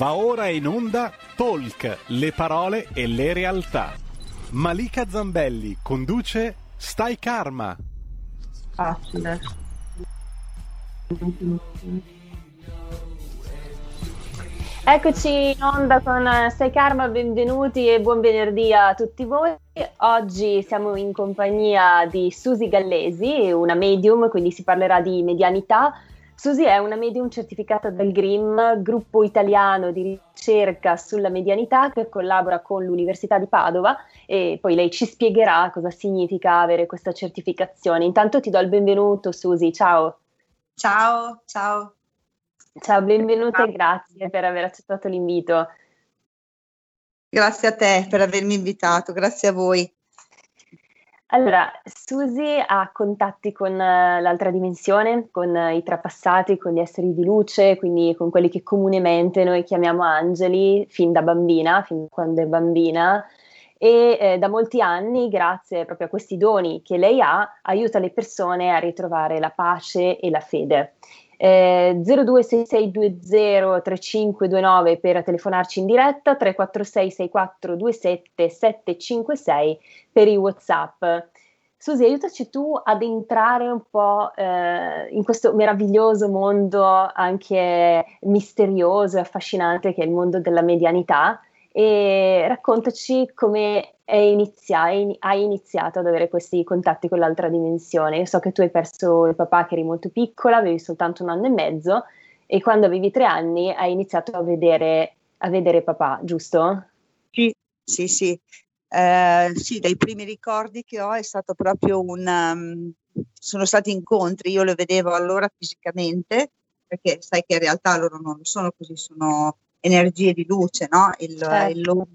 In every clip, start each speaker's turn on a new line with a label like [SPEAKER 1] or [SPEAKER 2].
[SPEAKER 1] Va ora in onda Talk, le parole e le realtà. Malika Zambelli conduce Stai Karma.
[SPEAKER 2] Facile. Eccoci in onda con Stai Karma, benvenuti e buon venerdì a tutti voi. Oggi siamo in compagnia di Susi Gallesi, una medium, quindi si parlerà di medianità, Susi è una medium certificata dal GRIM, gruppo italiano di ricerca sulla medianità che collabora con l'Università di Padova e poi lei ci spiegherà cosa significa avere questa certificazione. Intanto ti do il benvenuto Susi, ciao.
[SPEAKER 3] Ciao, ciao.
[SPEAKER 2] Ciao, benvenuta e grazie per aver accettato l'invito.
[SPEAKER 3] Grazie a te per avermi invitato, grazie a voi.
[SPEAKER 2] Allora, Susi ha contatti con uh, l'altra dimensione, con uh, i trapassati, con gli esseri di luce, quindi con quelli che comunemente noi chiamiamo angeli fin da bambina, fin quando è bambina. E eh, da molti anni, grazie proprio a questi doni che lei ha, aiuta le persone a ritrovare la pace e la fede eh, 0266203529 per telefonarci in diretta, 346 6427 756 per i WhatsApp. Susi, aiutaci tu ad entrare un po' eh, in questo meraviglioso mondo anche misterioso e affascinante che è il mondo della medianità e raccontaci come inizia, hai iniziato ad avere questi contatti con l'altra dimensione. Io so che tu hai perso il papà che eri molto piccola, avevi soltanto un anno e mezzo e quando avevi tre anni hai iniziato a vedere, a vedere papà, giusto?
[SPEAKER 3] Sì, sì, sì. Eh, sì, dai primi ricordi che ho è stato proprio un... Um, sono stati incontri, io lo vedevo allora fisicamente, perché sai che in realtà loro non sono così, sono energie di luce, no? il, certo. il, loro,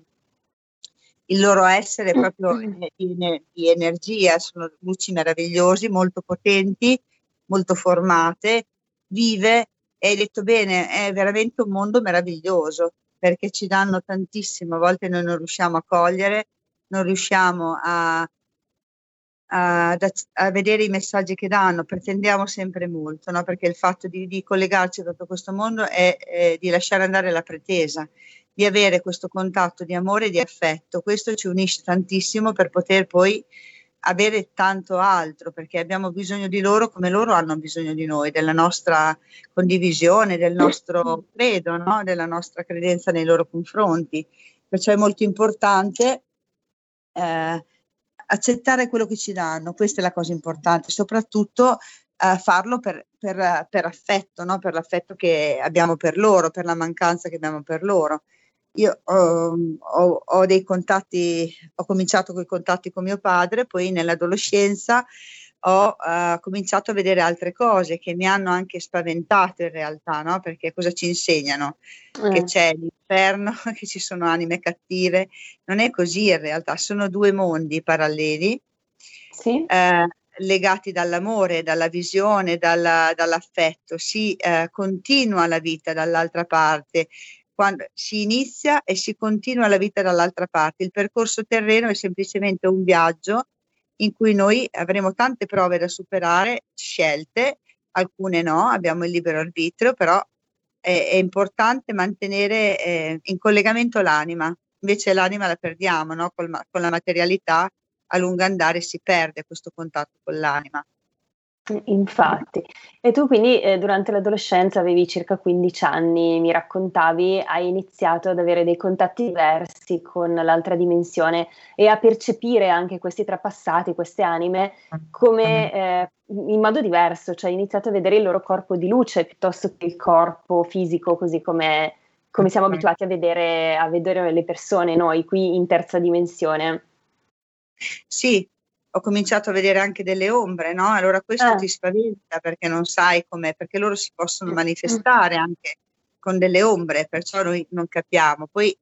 [SPEAKER 3] il, loro, essere proprio di, di energia, sono luci meravigliosi, molto potenti, molto formate, vive e hai detto bene, è veramente un mondo meraviglioso perché ci danno tantissimo, a volte noi non riusciamo a cogliere, non riusciamo a, a, a, vedere i messaggi che danno, pretendiamo sempre molto, no? perché il fatto di, di, collegarci a tutto questo mondo è, è, di lasciare andare la pretesa, di avere questo contatto di amore e di affetto. Questo ci unisce tantissimo per poter poi avere tanto altro, perché abbiamo bisogno di loro come loro hanno bisogno di noi, della nostra condivisione, del nostro credo, no? della nostra credenza nei loro confronti. Perciò è molto importante eh, accettare quello che ci danno, questa è la cosa importante, soprattutto eh, farlo per, per, per affetto, no? per l'affetto che abbiamo per loro, per la mancanza che abbiamo per loro. Io ho, ho, ho dei contatti, ho cominciato con i contatti con mio padre, poi nell'adolescenza ho uh, cominciato a vedere altre cose che mi hanno anche spaventato in realtà, no? Perché cosa ci insegnano? Eh. Che c'è l'inferno, che ci sono anime cattive. Non è così in realtà, sono due mondi paralleli, sì. eh, legati dall'amore, dalla visione, dalla, dall'affetto. Si eh, continua la vita dall'altra parte, quando si inizia e si continua la vita dall'altra parte. Il percorso terreno è semplicemente un viaggio in cui noi avremo tante prove da superare, scelte, alcune no, abbiamo il libero arbitrio, però è, è importante mantenere eh, in collegamento l'anima, invece l'anima la perdiamo no? Col, con la materialità, a lungo andare si perde questo contatto con l'anima.
[SPEAKER 2] Infatti, e tu quindi eh, durante l'adolescenza avevi circa 15 anni, mi raccontavi, hai iniziato ad avere dei contatti diversi con l'altra dimensione e a percepire anche questi trapassati, queste anime, come eh, in modo diverso, cioè hai iniziato a vedere il loro corpo di luce piuttosto che il corpo fisico, così come, come siamo abituati a vedere, a vedere le persone noi qui in terza dimensione.
[SPEAKER 3] Sì, ho cominciato a vedere anche delle ombre, no? Allora questo eh. ti spaventa perché non sai come, perché loro si possono mm. manifestare anche con delle ombre, perciò noi non capiamo. Poi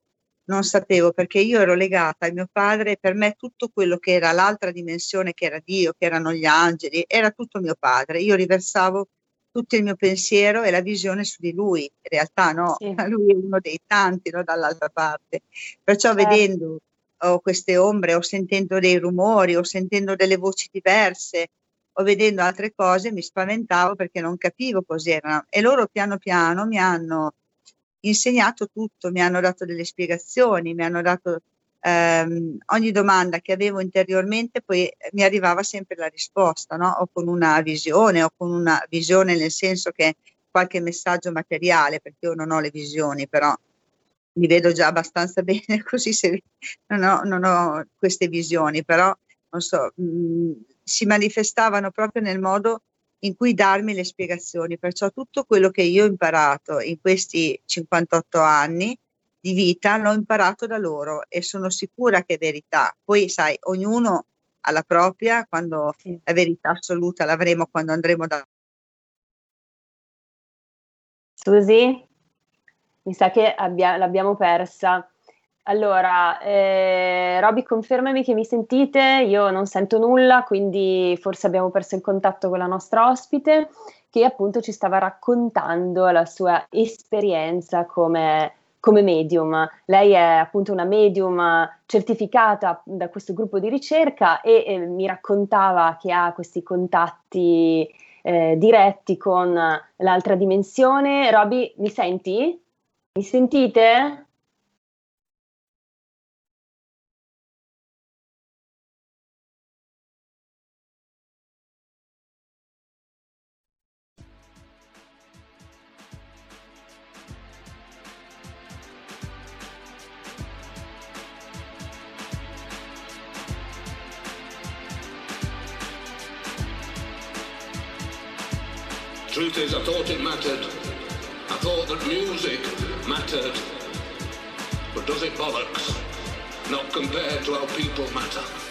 [SPEAKER 3] non sapevo perché io ero legata a mio padre e per me tutto quello che era l'altra dimensione, che era Dio, che erano gli angeli, era tutto mio padre. Io riversavo tutto il mio pensiero e la visione su di lui. In realtà no, sì. lui è uno dei tanti no, dall'altra parte. Perciò certo. vedendo o queste ombre o sentendo dei rumori o sentendo delle voci diverse o vedendo altre cose mi spaventavo perché non capivo cos'erano e loro piano piano mi hanno insegnato tutto, mi hanno dato delle spiegazioni, mi hanno dato ehm, ogni domanda che avevo interiormente, poi mi arrivava sempre la risposta, no? o con una visione, o con una visione nel senso che qualche messaggio materiale, perché io non ho le visioni, però mi vedo già abbastanza bene così se non ho, non ho queste visioni, però non so, mh, mm, si manifestavano proprio nel modo in cui darmi le spiegazioni. Perciò tutto quello che io ho imparato in questi 58 anni di vita l'ho imparato da loro e sono sicura che è verità. Poi sai, ognuno ha la propria, quando sì. la verità assoluta l'avremo quando andremo da...
[SPEAKER 2] Susi, mi sa che abbia- l'abbiamo persa. Allora, eh, Roby, confermami che mi sentite, io non sento nulla, quindi forse abbiamo perso il contatto con la nostra ospite che appunto ci stava raccontando la sua esperienza come, come medium. Lei è appunto una medium certificata da questo gruppo di ricerca e eh, mi raccontava che ha questi contatti eh, diretti con l'altra dimensione. Roby, mi senti? Mi sentite?
[SPEAKER 4] Truth is, I thought it mattered. Thought that music mattered. But does it bollocks? Not compared to how people matter.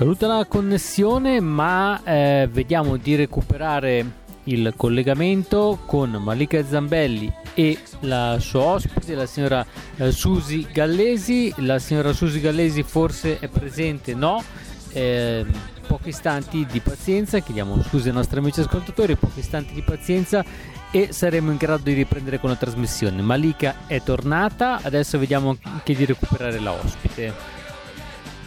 [SPEAKER 5] Caduta la connessione, ma eh, vediamo di recuperare il collegamento con Malika Zambelli e la sua ospite, la signora eh, Susi Gallesi. La signora Susi Gallesi forse è presente? No. Eh, pochi istanti di pazienza, chiediamo scusa ai nostri amici ascoltatori, pochi istanti di pazienza e saremo in grado di riprendere con la trasmissione. Malika è tornata, adesso vediamo anche di recuperare la ospite.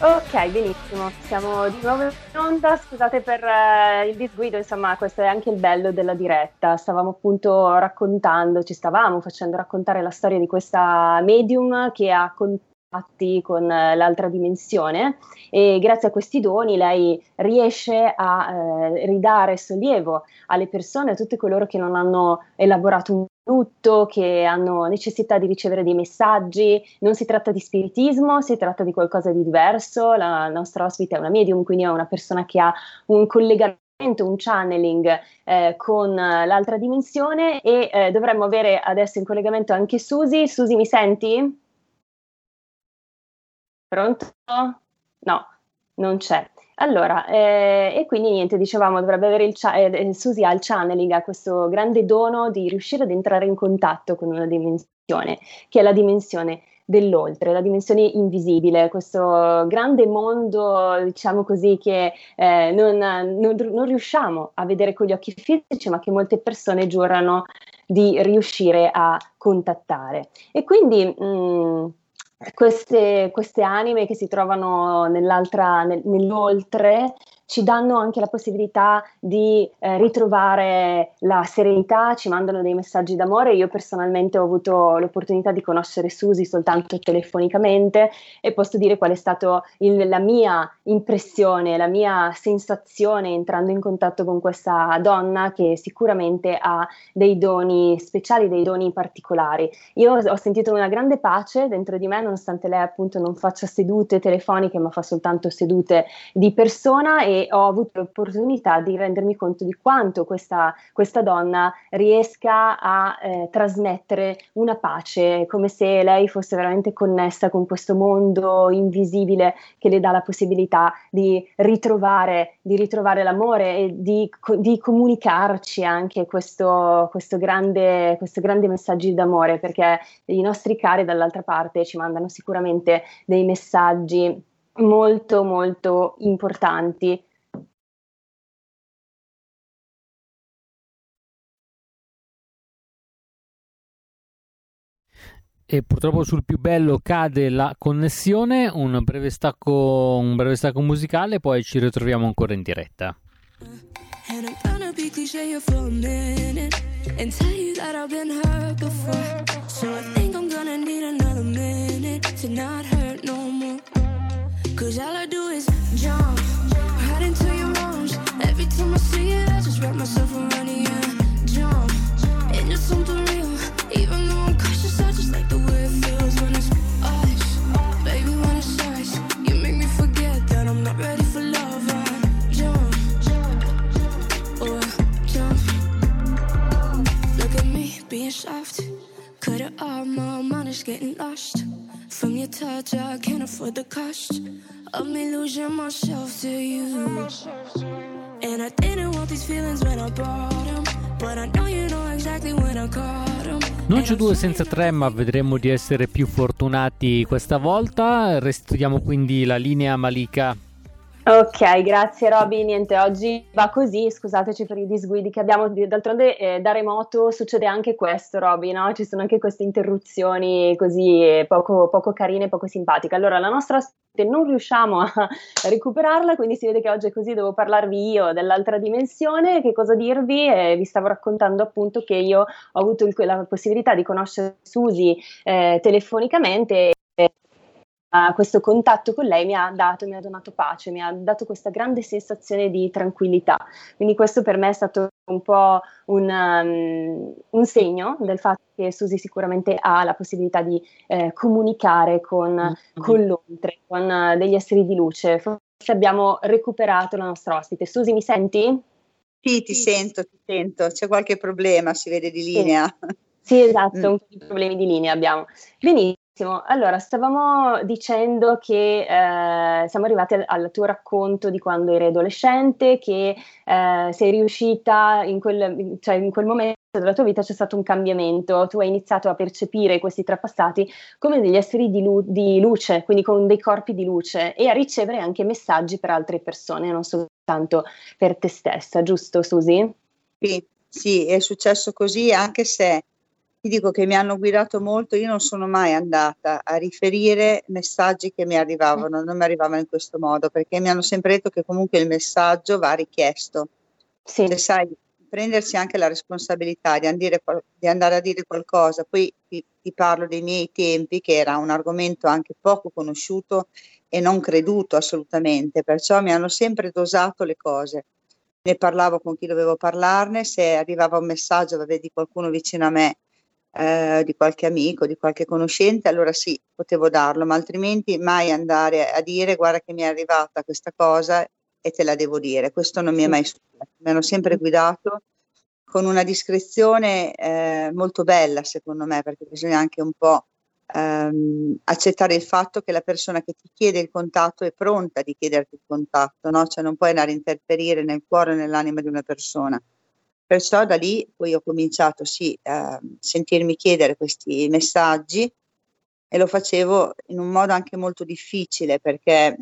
[SPEAKER 2] Ok, benissimo, siamo di nuovo in onda, scusate per uh, il disguido, insomma questo è anche il bello della diretta, stavamo appunto raccontando, ci stavamo facendo raccontare la storia di questa medium che ha contatti con uh, l'altra dimensione e grazie a questi doni lei riesce a uh, ridare sollievo alle persone, a tutti coloro che non hanno elaborato un lutto, che hanno necessità di ricevere dei messaggi. Non si tratta di spiritismo, si tratta di qualcosa di diverso. La nostra ospite è una medium, quindi è una persona che ha un collegamento un channeling eh, con l'altra dimensione e eh, dovremmo avere adesso in collegamento anche Susi. Susi, mi senti? Pronto? No, non c'è. Allora, eh, e quindi niente, dicevamo, dovrebbe avere il cha- eh, Susi ha il channeling, ha questo grande dono di riuscire ad entrare in contatto con una dimensione, che è la dimensione dell'oltre, la dimensione invisibile, questo grande mondo, diciamo così, che eh, non, non, non, riusciamo a vedere con gli occhi fisici, ma che molte persone giurano di riuscire a contattare. E quindi mh, mm, queste, queste, anime che si trovano nel, nell'oltre ci danno anche la possibilità di eh, ritrovare la serenità, ci mandano dei messaggi d'amore. Io personalmente ho avuto l'opportunità di conoscere Susi soltanto telefonicamente e posso dire qual è stata la mia impressione, la mia sensazione entrando in contatto con questa donna che sicuramente ha dei doni speciali, dei doni particolari. Io ho sentito una grande pace dentro di me, nonostante lei appunto non faccia sedute telefoniche, ma fa soltanto sedute di persona e ho avuto l'opportunità di rendermi conto di quanto questa, questa donna riesca a eh, trasmettere una pace, come se lei fosse veramente connessa con questo mondo invisibile che le dà la possibilità di ritrovare, di ritrovare l'amore e di, di comunicarci anche questo, questo, grande, questo grande messaggio d'amore, perché i nostri cari dall'altra parte ci mandano sicuramente dei messaggi molto molto importanti
[SPEAKER 5] e purtroppo sul più bello cade la connessione, un breve stacco, un breve stacco musicale, poi ci ritroviamo ancora in diretta. And I'm gonna be cliche for a minute and tell you that I've been hurt before. So I think I'm gonna need another minute to not hurt no more. Cause all I do is jump right into your arms. Every time I see it, I just wrap myself around you. Jump, and you're something real. Even though I'm Non c'è due senza tre, ma vedremo di essere più fortunati questa volta. Restituiamo quindi la linea Malika
[SPEAKER 2] Ok, grazie Roby. Niente, oggi va così, scusateci per i disguidi che abbiamo. D'altronde eh, da remoto succede anche questo, Roby, no? Ci sono anche queste interruzioni così eh, poco, poco carine, poco simpatiche. Allora, la nostra ospite non riusciamo a recuperarla, quindi si vede che oggi è così, devo parlarvi io dell'altra dimensione. Che cosa dirvi? Eh, vi stavo raccontando appunto che io ho avuto il, la possibilità di conoscere Susi eh, telefonicamente questo contatto con lei mi ha dato, mi ha donato pace, mi ha dato questa grande sensazione di tranquillità. Quindi questo per me è stato un po' un, um, un segno del fatto che Susi sicuramente ha la possibilità di eh, comunicare con, mm-hmm. con l'oltre, con uh, degli esseri di luce. Forse abbiamo recuperato la nostra ospite. Susi, mi senti?
[SPEAKER 3] Sì, ti sì. sento, ti sento. C'è qualche problema, si vede di linea.
[SPEAKER 2] Sì, sì esatto, mm. un po' di problemi di linea abbiamo. Benissimo. Allora, stavamo dicendo che eh, siamo arrivati al, al, tuo racconto di quando eri adolescente, che eh, sei riuscita in quel, cioè in quel momento della tua vita c'è stato un cambiamento, tu hai iniziato a percepire questi trapassati come degli esseri di, lu- di luce, quindi con dei corpi di luce e a ricevere anche messaggi per altre persone, non soltanto per te stessa, giusto Susi?
[SPEAKER 3] Sì, sì, è successo così anche se ti dico che mi hanno guidato molto, io non sono mai andata a riferire messaggi che mi arrivavano, non mi arrivavano in questo modo, perché mi hanno sempre detto che comunque il messaggio va richiesto. Sì. Se sai, prendersi anche la responsabilità di andare, di andare a dire qualcosa, poi ti, ti, parlo dei miei tempi, che era un argomento anche poco conosciuto e non creduto assolutamente, perciò mi hanno sempre dosato le cose. Ne parlavo con chi dovevo parlarne, se arrivava un messaggio di qualcuno vicino a me eh, di qualche amico, di qualche conoscente, allora sì, potevo darlo, ma altrimenti mai andare a dire guarda che mi è arrivata questa cosa e te la devo dire. Questo non mi è mai successo. Mi hanno sempre guidato con una discrezione eh, molto bella, secondo me, perché bisogna anche un po' ehm, accettare il fatto che la persona che ti chiede il contatto è pronta di chiederti il contatto, no? Cioè non puoi andare a interferire nel cuore e nell'anima di una persona. Perciò da lì poi ho cominciato sì, a sentirmi chiedere questi messaggi e lo facevo in un modo anche molto difficile perché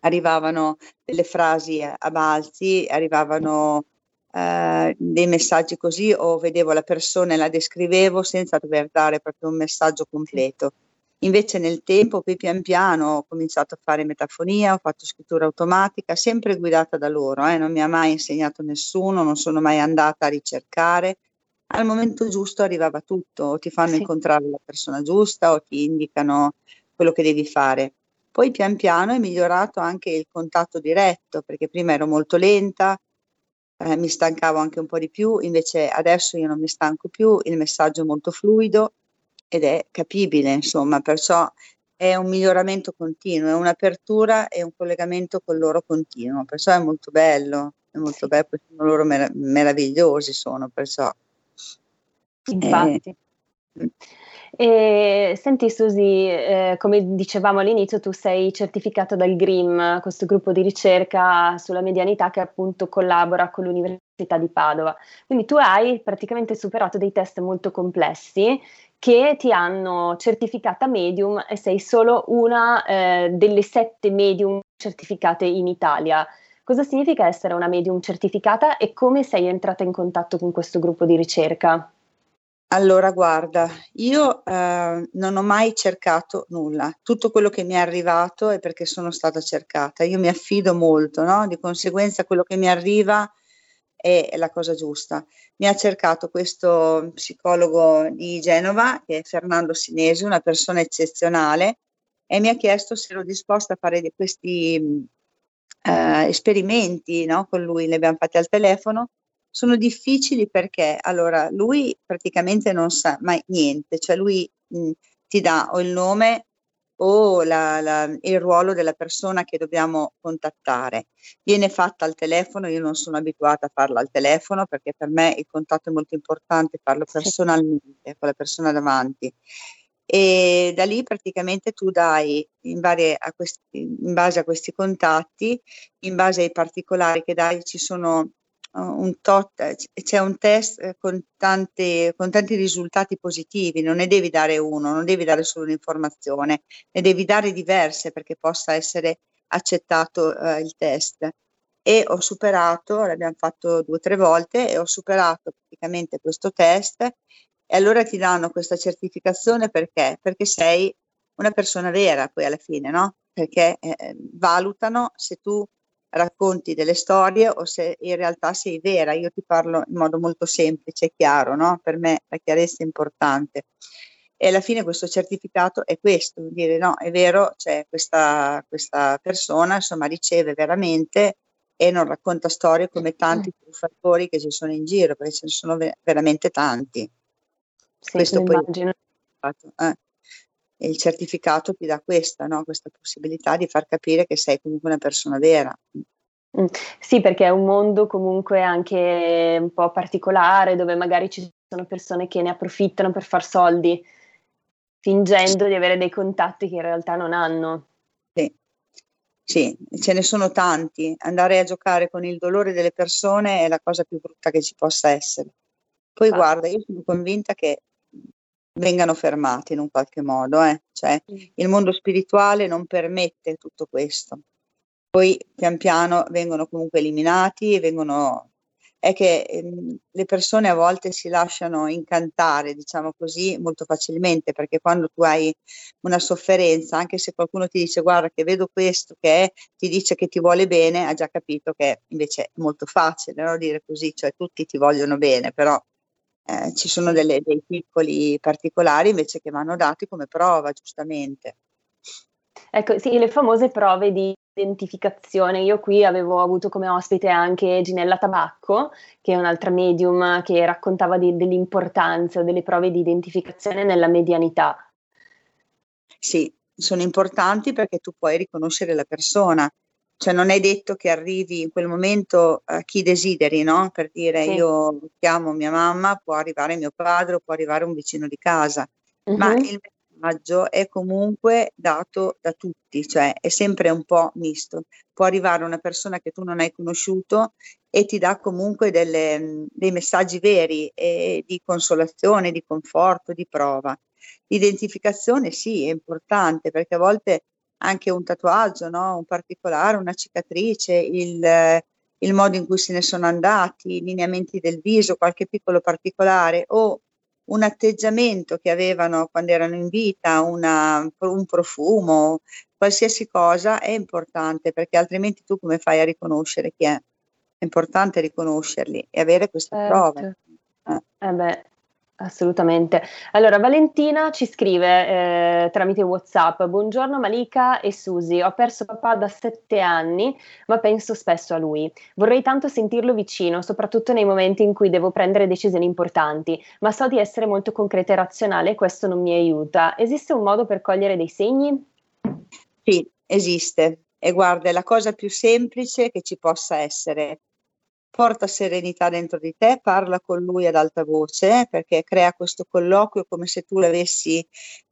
[SPEAKER 3] arrivavano delle frasi a balzi, arrivavano eh, dei messaggi così o vedevo la persona e la descrivevo senza dover dare proprio un messaggio completo. Invece nel tempo, poi pian piano, ho cominciato a fare metafonia, ho fatto scrittura automatica, sempre guidata da loro, eh, non mi ha mai insegnato nessuno, non sono mai andata a ricercare. Al momento giusto arrivava tutto, o ti fanno sì. incontrare la persona giusta o ti indicano quello che devi fare. Poi pian piano è migliorato anche il contatto diretto, perché prima ero molto lenta, eh, mi stancavo anche un po' di più, invece adesso io non mi stanco più, il messaggio è molto fluido ed è capibile, insomma, perciò è un miglioramento continuo, è un'apertura e un collegamento con loro continuo, perciò è molto bello, è molto bello, sono loro mer- meravigliosi, sono perciò.
[SPEAKER 2] Infatti. Eh, e, senti Susi, eh, come dicevamo all'inizio, tu sei certificata dal GRIM, questo gruppo di ricerca sulla medianità che appunto collabora con l'Università di Padova. Quindi tu hai praticamente superato dei test molto complessi che ti hanno certificata medium e sei solo una eh, delle sette medium certificate in Italia. Cosa significa essere una medium certificata e come sei entrata in contatto con questo gruppo di ricerca?
[SPEAKER 3] Allora, guarda, io eh, non ho mai cercato nulla. Tutto quello che mi è arrivato è perché sono stata cercata. Io mi affido molto, no? Di conseguenza quello che mi arriva è la cosa giusta. Mi ha cercato questo psicologo di Genova, che è Fernando Sinesi, una persona eccezionale, e mi ha chiesto se ero disposta a fare questi eh, esperimenti no? con lui. Li abbiamo fatti al telefono sono difficili perché allora lui praticamente non sa mai niente, cioè lui mh, ti dà o il nome o la, la, il ruolo della persona che dobbiamo contattare. Viene fatta al telefono, io non sono abituata a farla al telefono perché per me il contatto è molto importante, farlo personalmente con la persona davanti. E da lì praticamente tu dai in, questi, in base a questi contatti, in base ai particolari che dai, ci sono un tot, c'è un test eh, con, tante, con tanti risultati positivi, non ne devi dare uno, non devi dare solo un'informazione, ne devi dare diverse perché possa essere accettato eh, il test. E ho superato, l'abbiamo fatto due o tre volte, e ho superato praticamente questo test e allora ti danno questa certificazione perché? Perché sei una persona vera poi alla fine, no? Perché eh, valutano se tu racconti delle storie o se in realtà sei vera. Io ti parlo in modo molto semplice e chiaro, no? Per me la chiarezza è importante. E alla fine questo certificato è questo, dire no, è vero, cioè questa, questa persona insomma riceve veramente e non racconta storie come tanti truffatori che ci sono in giro, perché ce ne sono ve- veramente tanti.
[SPEAKER 2] Sì, questo poi immagino.
[SPEAKER 3] Eh il certificato ti dà questa, no? questa possibilità di far capire che sei comunque una persona vera.
[SPEAKER 2] Mm. Sì, perché è un mondo comunque anche un po' particolare dove magari ci sono persone che ne approfittano per far soldi, fingendo di avere dei contatti che in realtà non hanno.
[SPEAKER 3] Sì. Sì, ce ne sono tanti. Andare a giocare con il dolore delle persone è la cosa più brutta che ci possa essere. Poi ah. guarda, io sono convinta che vengano fermati in un qualche modo, eh? cioè il mondo spirituale non permette tutto questo. Poi pian piano vengono comunque eliminati e vengono è che ehm, le persone a volte si lasciano incantare, diciamo così, molto facilmente, perché quando tu hai una sofferenza, anche se qualcuno ti dice guarda che vedo questo, che è, ti dice che ti vuole bene, ha già capito che invece è molto facile no? dire così, cioè tutti ti vogliono bene, però eh, ci sono delle, dei piccoli particolari invece che vanno dati come prova, giustamente.
[SPEAKER 2] Ecco, sì, le famose prove di identificazione. Io qui avevo avuto come ospite anche Ginella Tabacco, che è un'altra medium che raccontava di, dell'importanza delle prove di identificazione nella medianità.
[SPEAKER 3] Sì, sono importanti perché tu puoi riconoscere la persona cioè non è detto che arrivi in quel momento a chi desideri, no? Per dire sì. io chiamo mia mamma, può arrivare mio padre, può arrivare un vicino di casa, uh-huh. ma il messaggio è comunque dato da tutti, cioè è sempre un po' misto. Può arrivare una persona che tu non hai conosciuto e ti dà comunque delle, dei messaggi veri eh, di consolazione, di conforto, di prova. L'identificazione sì, è importante perché a volte anche un tatuaggio, no? un particolare, una cicatrice, il, il, modo in cui se ne sono andati, i lineamenti del viso, qualche piccolo particolare o un atteggiamento che avevano quando erano in vita, una, un profumo, qualsiasi cosa è importante perché altrimenti tu come fai a riconoscere chi è? È importante riconoscerli e avere queste certo. prove.
[SPEAKER 2] Eh. Eh beh, Assolutamente. Allora, Valentina ci scrive eh, tramite WhatsApp: Buongiorno Malika e Susi. Ho perso papà da sette anni, ma penso spesso a lui. Vorrei tanto sentirlo vicino, soprattutto nei momenti in cui devo prendere decisioni importanti, ma so di essere molto concreta e razionale e questo non mi aiuta. Esiste un modo per cogliere dei segni?
[SPEAKER 3] Sì, esiste. E guarda, è la cosa più semplice che ci possa essere porta serenità dentro di te, parla con lui ad alta voce perché crea questo colloquio come se tu l'avessi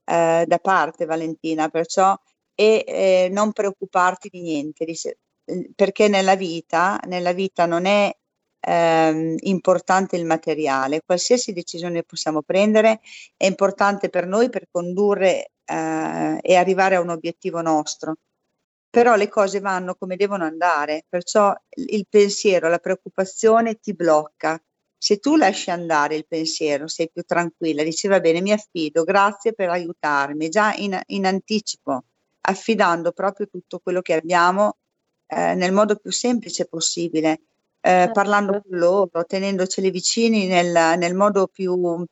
[SPEAKER 3] eh, da parte Valentina, perciò e eh, non preoccuparti di niente, dice, perché nella vita, nella vita non è eh, importante il materiale, qualsiasi decisione possiamo prendere è importante per noi per condurre eh, e arrivare a un obiettivo nostro però le cose vanno come devono andare, perciò il pensiero, la preoccupazione ti blocca. Se tu lasci andare il pensiero, sei più tranquilla, dici va bene, mi affido, grazie per aiutarmi, già in, in anticipo, affidando proprio tutto quello che abbiamo eh, nel modo più semplice possibile, eh, parlando certo. con loro, tenendoceli vicini nel, nel modo più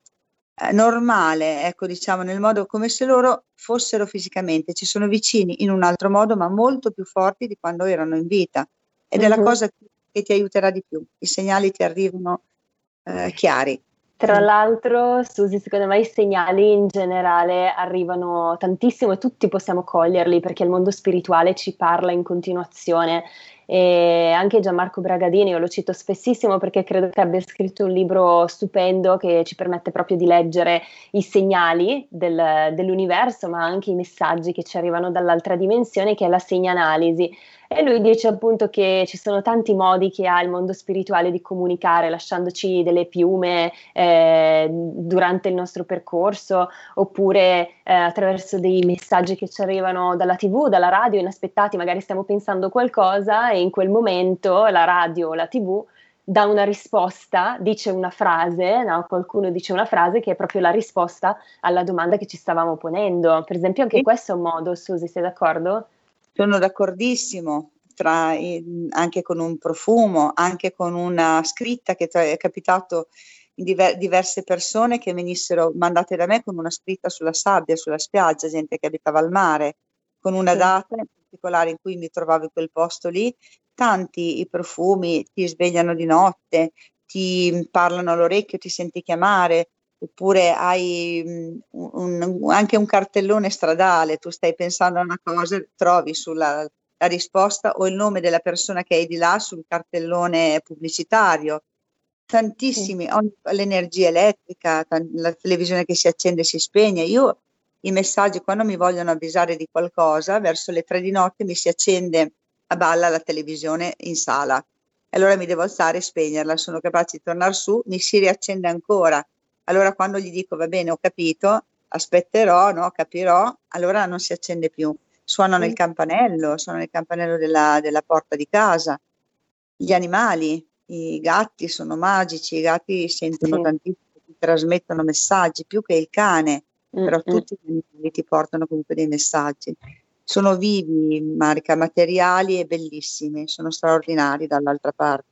[SPEAKER 3] normale, ecco, diciamo, nel modo come se loro fossero fisicamente, ci sono vicini in un altro modo, ma molto più forti di quando erano in vita. Ed mm-hmm. è la mhm. cosa che ti aiuterà di più. I segnali ti arrivano eh, chiari.
[SPEAKER 2] Tra l'altro, Susi, secondo me i segnali in generale arrivano tantissimo e tutti possiamo coglierli perché il mondo spirituale ci parla in continuazione e anche Gianmarco Bragadini, io lo cito spessissimo perché credo che abbia scritto un libro stupendo che ci permette proprio di leggere i segnali del, dell'universo, ma anche i messaggi che ci arrivano dall'altra dimensione, che è la segnanalisi. E lui dice appunto che ci sono tanti modi che ha il mondo spirituale di comunicare, lasciandoci delle piume eh, durante il nostro percorso, oppure eh, attraverso dei messaggi che ci arrivano dalla TV, dalla radio, inaspettati, magari stiamo pensando qualcosa e in quel momento la radio o la TV dà una risposta, dice una frase, no? qualcuno dice una frase che è proprio la risposta alla domanda che ci stavamo ponendo. Per esempio, anche questo è un modo, Susi, sei d'accordo?
[SPEAKER 3] Sono d'accordissimo, tra, anche con un profumo, anche con una scritta che è capitato in diver- diverse persone che venissero mandate da me con una scritta sulla sabbia, sulla spiaggia, gente che abitava al mare, con una sì. data in particolare in cui mi trovavo in quel posto lì. Tanti i profumi ti svegliano di notte, ti parlano all'orecchio, ti senti chiamare, oppure hai mm, un, un, anche un cartellone stradale, tu stai pensando a una cosa, trovi sulla la risposta o il nome della persona che hai di là sul cartellone pubblicitario. Tantissimi, sì. l'energia elettrica, la televisione che si accende e si spegne. Io i messaggi quando mi vogliono avvisare di qualcosa, verso le tre di notte mi si accende a balla la televisione in sala. Allora mi devo alzare e spegnerla, sono capace di tornare su, mi si riaccende ancora allora quando gli dico va bene, ho capito, aspetterò, no, capirò, allora non si accende più. Suonano il campanello, suonano il campanello della, della porta di casa. Gli animali, i gatti sono magici, i gatti sentono sì. tantissimo, ti trasmettono messaggi, più che il cane, mm-hmm. però tutti gli animali ti portano comunque dei messaggi. Sono vivi, Marica, materiali e bellissimi, sono straordinari dall'altra parte.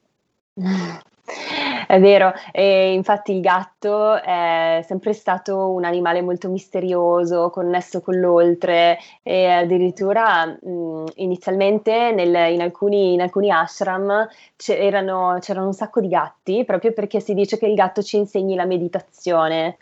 [SPEAKER 2] È vero, e infatti il gatto è sempre stato un animale molto misterioso, connesso con l'oltre e addirittura mh, inizialmente nel, in, alcuni, in, alcuni, ashram c'erano, c'erano, un sacco di gatti proprio perché si dice che il gatto ci insegni la meditazione.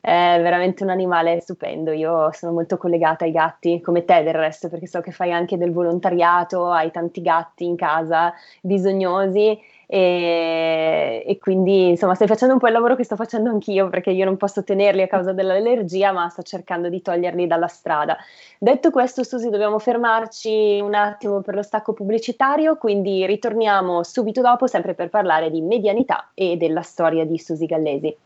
[SPEAKER 2] È veramente un animale stupendo, io sono molto collegata ai gatti, come te del resto, perché so che fai anche del volontariato, hai tanti gatti in casa bisognosi e, e, quindi insomma stai facendo un po' il lavoro che sto facendo anch'io perché io non posso tenerli a causa dell'allergia ma sto cercando di toglierli dalla strada. Detto questo Susi dobbiamo fermarci un attimo per lo stacco pubblicitario quindi ritorniamo subito dopo sempre per parlare di medianità e della storia di Susi Gallesi.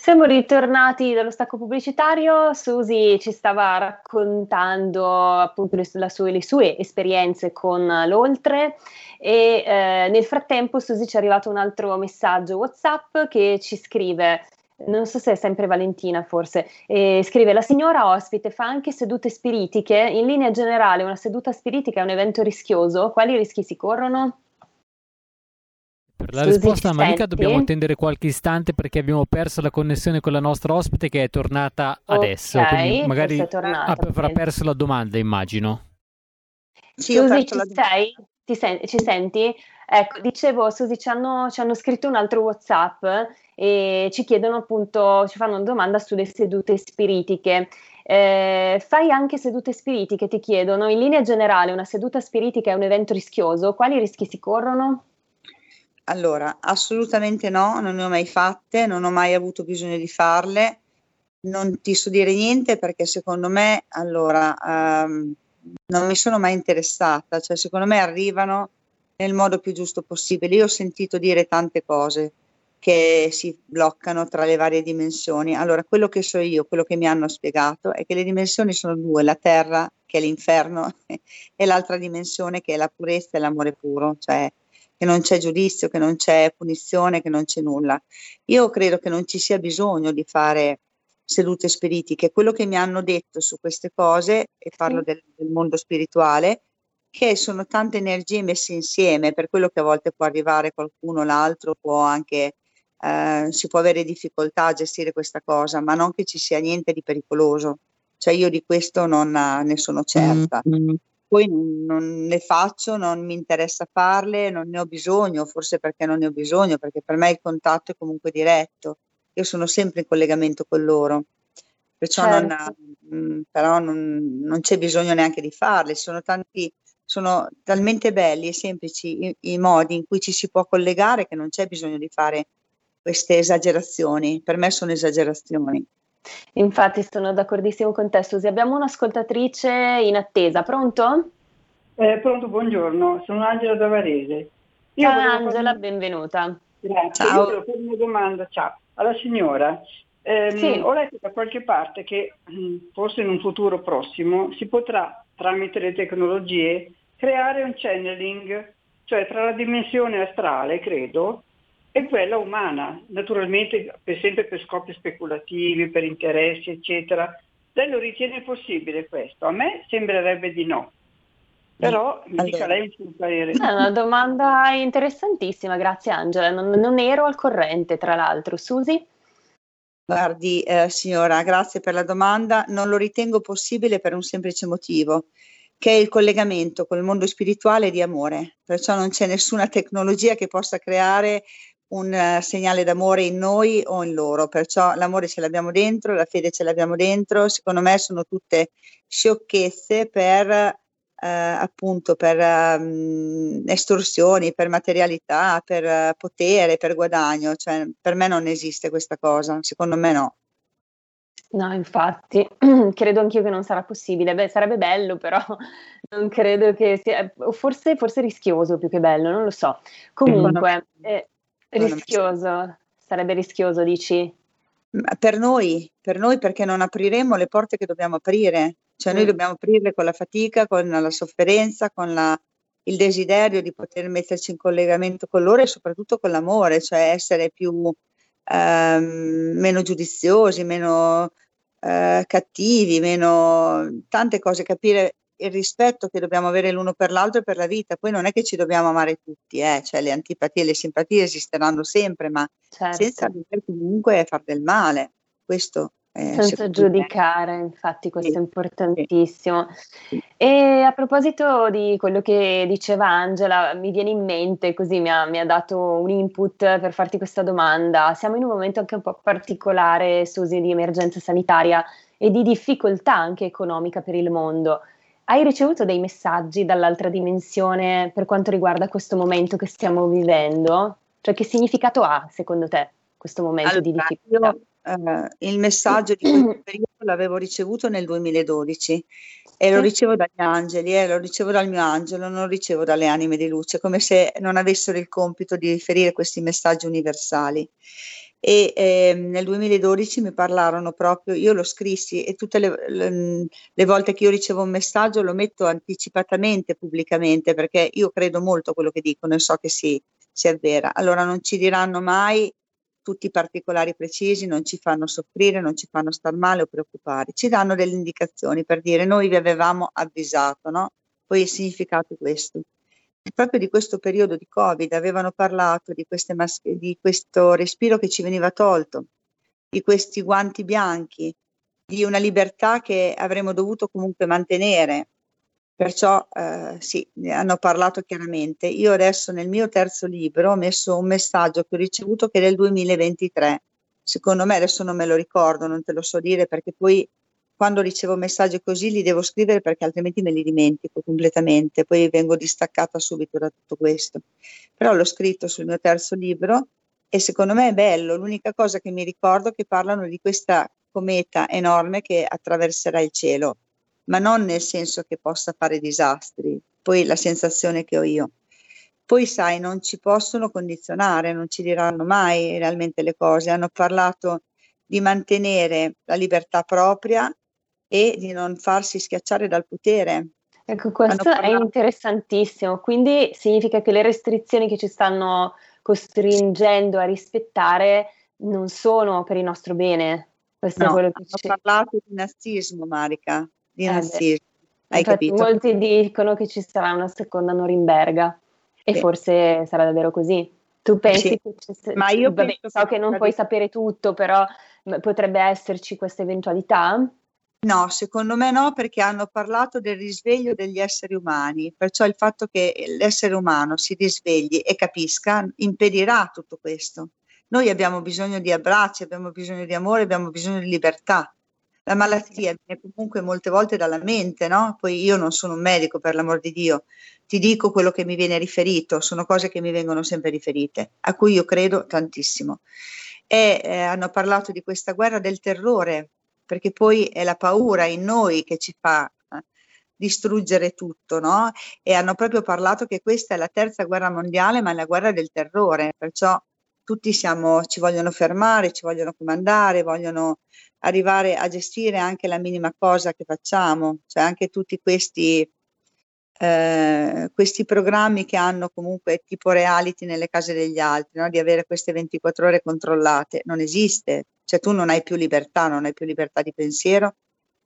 [SPEAKER 2] Siamo ritornati dallo stacco pubblicitario, Susi ci stava raccontando appunto le, sue, le sue esperienze con l'oltre e eh, nel frattempo Susi ci è arrivato un altro messaggio WhatsApp che ci scrive non so se è sempre Valentina forse, eh, scrive la signora ospite fa anche sedute spiritiche, in linea generale una seduta spiritica è un evento rischioso, quali rischi si corrono?
[SPEAKER 5] Per la risposta a
[SPEAKER 2] ci
[SPEAKER 5] Malika
[SPEAKER 2] senti?
[SPEAKER 5] dobbiamo attendere qualche istante perché abbiamo perso la connessione con la nostra ospite che è tornata adesso.
[SPEAKER 2] Ok,
[SPEAKER 5] quindi magari
[SPEAKER 2] tornata,
[SPEAKER 5] ah, avrà perso la domanda, immagino.
[SPEAKER 3] Sì,
[SPEAKER 2] Susi, ci sei? Ti sen- ci senti? Ecco, dicevo, Susi, ci hanno, ci hanno scritto un altro WhatsApp e ci chiedono appunto, ci fanno una domanda sulle sedute spiritiche. Eh, fai anche sedute spiritiche, ti chiedono. In linea generale, una seduta spiritica è un evento rischioso. Quali rischi si corrono?
[SPEAKER 3] Allora, assolutamente no, non ne ho mai fatte, non ho mai avuto bisogno di farle. Non ti so dire niente perché secondo me, allora, ehm, non mi sono mai interessata, cioè secondo me arrivano nel modo più giusto possibile. Io ho sentito dire tante cose che si bloccano tra le varie dimensioni. Allora, quello che so io, quello che mi hanno spiegato è che le dimensioni sono due, la terra che è l'inferno e l'altra dimensione che è la purezza e l'amore puro, cioè che non c'è giudizio, che non c'è punizione, che non c'è nulla. Io credo che non ci sia bisogno di fare sedute spiritiche. Quello che mi hanno detto su queste cose, e parlo del, del mondo spirituale, che sono tante energie messe insieme, per quello che a volte può arrivare qualcuno, l'altro può anche, eh, si può avere difficoltà a gestire questa cosa, ma non che ci sia niente di pericoloso. Cioè io di questo non eh, ne sono certa. Poi non, non le faccio, non mi interessa farle, non ne ho bisogno, forse perché non ne ho bisogno, perché per me il contatto è comunque diretto. Io sono sempre in collegamento con loro, perciò non,
[SPEAKER 2] Certo.
[SPEAKER 3] mm, però non, non c'è bisogno neanche di farle. Sono tanti, sono talmente belli e semplici i, i modi in cui ci si può collegare che non c'è bisogno di fare queste esagerazioni. Per me sono esagerazioni.
[SPEAKER 2] Infatti, sono d'accordissimo con te, Susi. Abbiamo un'ascoltatrice in attesa. Pronto?
[SPEAKER 6] Eh, pronto, buongiorno, sono Angela da Varese. Io
[SPEAKER 2] Ciao
[SPEAKER 6] volevo
[SPEAKER 2] Angela,
[SPEAKER 6] fare-
[SPEAKER 2] benvenuta.
[SPEAKER 6] Grazie.
[SPEAKER 3] Ciao.
[SPEAKER 6] Io fare una domanda ciao, alla signora. Ehm,
[SPEAKER 2] Sì.
[SPEAKER 6] Ho letto da qualche parte che mh, forse in un futuro prossimo si potrà, tramite le tecnologie, creare un channeling, cioè tra la dimensione astrale, credo, e quella umana, naturalmente per, sempre per scopi speculativi, per interessi, eccetera. Lei lo ritiene possibile questo? A me sembrerebbe di no. Però mi dica
[SPEAKER 3] Allora.
[SPEAKER 6] lei il suo parere.
[SPEAKER 2] È una domanda interessantissima, grazie Angela. Non, non ero al corrente, tra l'altro. Susi?
[SPEAKER 3] Guardi, eh, signora, grazie per la domanda. Non lo ritengo possibile per un semplice motivo, che è il collegamento col mondo spirituale di amore. Perciò non c'è nessuna tecnologia che possa creare un eh, segnale d'amore in noi o in loro. Perciò l'amore ce l'abbiamo dentro, la fede ce l'abbiamo dentro. Secondo me sono tutte sciocchezze per eh, appunto per ehm, estorsioni, per materialità, per eh, potere, per guadagno. Cioè, per me non esiste questa cosa, secondo me no.
[SPEAKER 2] No, infatti, credo anch'io che non sarà possibile. Beh, sarebbe bello, però non credo che sia, o forse, forse rischioso più che bello, non lo so. Comunque, eh. Rischioso, sarebbe rischioso, dici?
[SPEAKER 3] Per noi, per noi perché non apriremo le porte che dobbiamo aprire, cioè noi
[SPEAKER 2] Mm.
[SPEAKER 3] dobbiamo aprirle con la fatica, con la sofferenza, con la- il desiderio di poter metterci in collegamento con loro e soprattutto con l'amore, cioè essere più ehm, meno giudiziosi, meno eh, cattivi, meno tante cose, capire il rispetto che dobbiamo avere l'uno per l'altro e per la vita. Poi non è che ci dobbiamo amare tutti, eh? cioè le antipatie e le simpatie esisteranno sempre, ma
[SPEAKER 2] Certo.
[SPEAKER 3] senza dover comunque far del male. Questo è
[SPEAKER 2] Senza
[SPEAKER 3] secondo me.
[SPEAKER 2] giudicare, infatti questo
[SPEAKER 3] Sì,
[SPEAKER 2] è importantissimo.
[SPEAKER 3] sì.
[SPEAKER 2] E a proposito di quello che diceva Angela, mi viene in mente, così mi ha, mi ha dato un input per farti questa domanda. Siamo in un momento anche un po' particolare, Susi, di emergenza sanitaria e di difficoltà anche economica per il mondo. Hai ricevuto dei messaggi dall'altra dimensione per quanto riguarda questo momento che stiamo vivendo? Cioè, che significato ha secondo te questo momento di
[SPEAKER 3] Allora,
[SPEAKER 2] difficoltà?
[SPEAKER 3] io eh, il messaggio di questo periodo l'avevo ricevuto nel 2012 e lo ricevo dagli angeli, eh, lo ricevo dal mio angelo, non lo ricevo dalle anime di luce, come se non avessero il compito di riferire questi messaggi universali. E ehm, nel 2012 mi parlarono proprio, io lo scrissi e tutte le, le- le volte che io ricevo un messaggio lo metto anticipatamente pubblicamente perché io credo molto a quello che dicono e so che si, si avvera. Allora non ci diranno mai tutti i particolari precisi, non ci fanno soffrire, non ci fanno star male o preoccupare, ci danno delle indicazioni per dire noi vi avevamo avvisato, no? Poi il significato è questo. Proprio di questo periodo di Covid avevano parlato di, mas- di questo respiro che ci veniva tolto, di questi guanti bianchi, di una libertà che avremmo dovuto comunque mantenere. Perciò eh, sì, ne hanno parlato chiaramente. Io adesso nel mio terzo libro ho messo un messaggio che ho ricevuto che è del 2023. Secondo me adesso non me lo ricordo, non te lo so dire perché poi quando ricevo messaggi così li devo scrivere perché altrimenti me li dimentico completamente, poi vengo distaccata subito da tutto questo. Però l'ho scritto sul mio terzo libro e secondo me è bello. L'unica cosa che mi ricordo è che parlano di questa cometa enorme che attraverserà il cielo ma non nel senso che possa fare disastri, poi la sensazione che ho io. Poi sai, non ci possono condizionare, non ci diranno mai realmente le cose. Hanno parlato di mantenere la libertà propria e di non farsi schiacciare dal potere.
[SPEAKER 2] Ecco, questo è interessantissimo. Quindi significa che le restrizioni che ci stanno costringendo a rispettare non sono per il nostro bene. Questo è
[SPEAKER 3] No,
[SPEAKER 2] quello che ci...
[SPEAKER 3] parlato di nazismo, Marica, di
[SPEAKER 2] Eh beh,
[SPEAKER 3] nazismo. Hai
[SPEAKER 2] Infatti
[SPEAKER 3] capito?
[SPEAKER 2] molti dicono che ci sarà una seconda Norimberga e
[SPEAKER 3] Sì.
[SPEAKER 2] forse sarà davvero così. Tu pensi
[SPEAKER 3] Sì.
[SPEAKER 2] che ci se-
[SPEAKER 3] Ma io
[SPEAKER 2] vabbè, so
[SPEAKER 3] che
[SPEAKER 2] non
[SPEAKER 3] sia
[SPEAKER 2] puoi sapere tutto, però potrebbe esserci questa eventualità?
[SPEAKER 3] No, secondo me no, perché hanno parlato del risveglio degli esseri umani, perciò il fatto che l'essere umano si risvegli e capisca impedirà tutto questo. Noi abbiamo bisogno di abbracci, abbiamo bisogno di amore, abbiamo bisogno di libertà. La malattia viene comunque molte volte dalla mente, no? Poi io non sono un medico, per l'amor di Dio, ti dico quello che mi viene riferito, sono cose che mi vengono sempre riferite, a cui io credo tantissimo. E eh, hanno parlato di questa guerra del terrore, perché poi è la paura in noi che ci fa eh, distruggere tutto, no? E hanno proprio parlato che questa è la terza guerra mondiale, ma è la guerra del terrore, perciò tutti siamo, ci vogliono fermare, ci vogliono comandare, vogliono arrivare a gestire anche la minima cosa che facciamo, cioè anche tutti questi, eh, questi programmi che hanno comunque tipo reality nelle case degli altri, no? di avere queste 24 ore controllate, non esiste, cioè tu non hai più libertà, non hai più libertà di pensiero,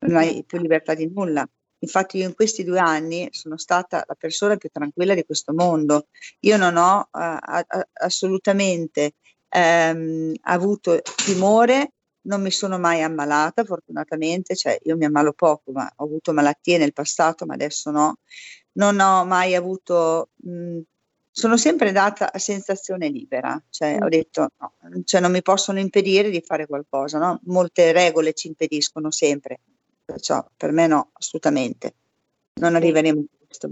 [SPEAKER 3] non hai più libertà di nulla. Infatti io in questi due anni sono stata la persona più tranquilla di questo mondo. Io non ho uh, a, a, assolutamente ehm, avuto timore, non mi sono mai ammalata fortunatamente, cioè io mi ammalo poco, ma ho avuto malattie nel passato, ma adesso no. Non ho mai avuto, mh, sono sempre data a sensazione libera, cioè ho detto no, cioè non mi possono impedire di fare qualcosa, no? Molte regole ci impediscono sempre, perciò per me no, assolutamente. Non arriveremo a questo.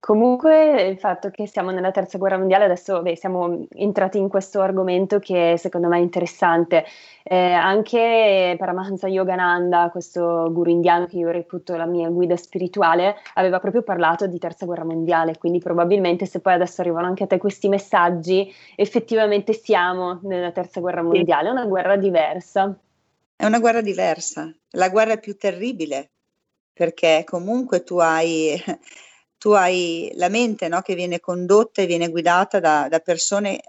[SPEAKER 2] Comunque il fatto che siamo nella terza guerra mondiale, adesso beh, siamo entrati in questo argomento che secondo me è interessante. Eh, anche Paramahansa Yogananda, questo guru indiano che io reputo la mia guida spirituale, aveva proprio parlato di terza guerra mondiale, quindi probabilmente se poi adesso arrivano anche a te questi messaggi, effettivamente siamo nella terza guerra mondiale, è una guerra diversa.
[SPEAKER 3] È una guerra diversa, la guerra è più terribile, perché comunque tu hai tu hai la mente no, che viene condotta e viene guidata da, da persone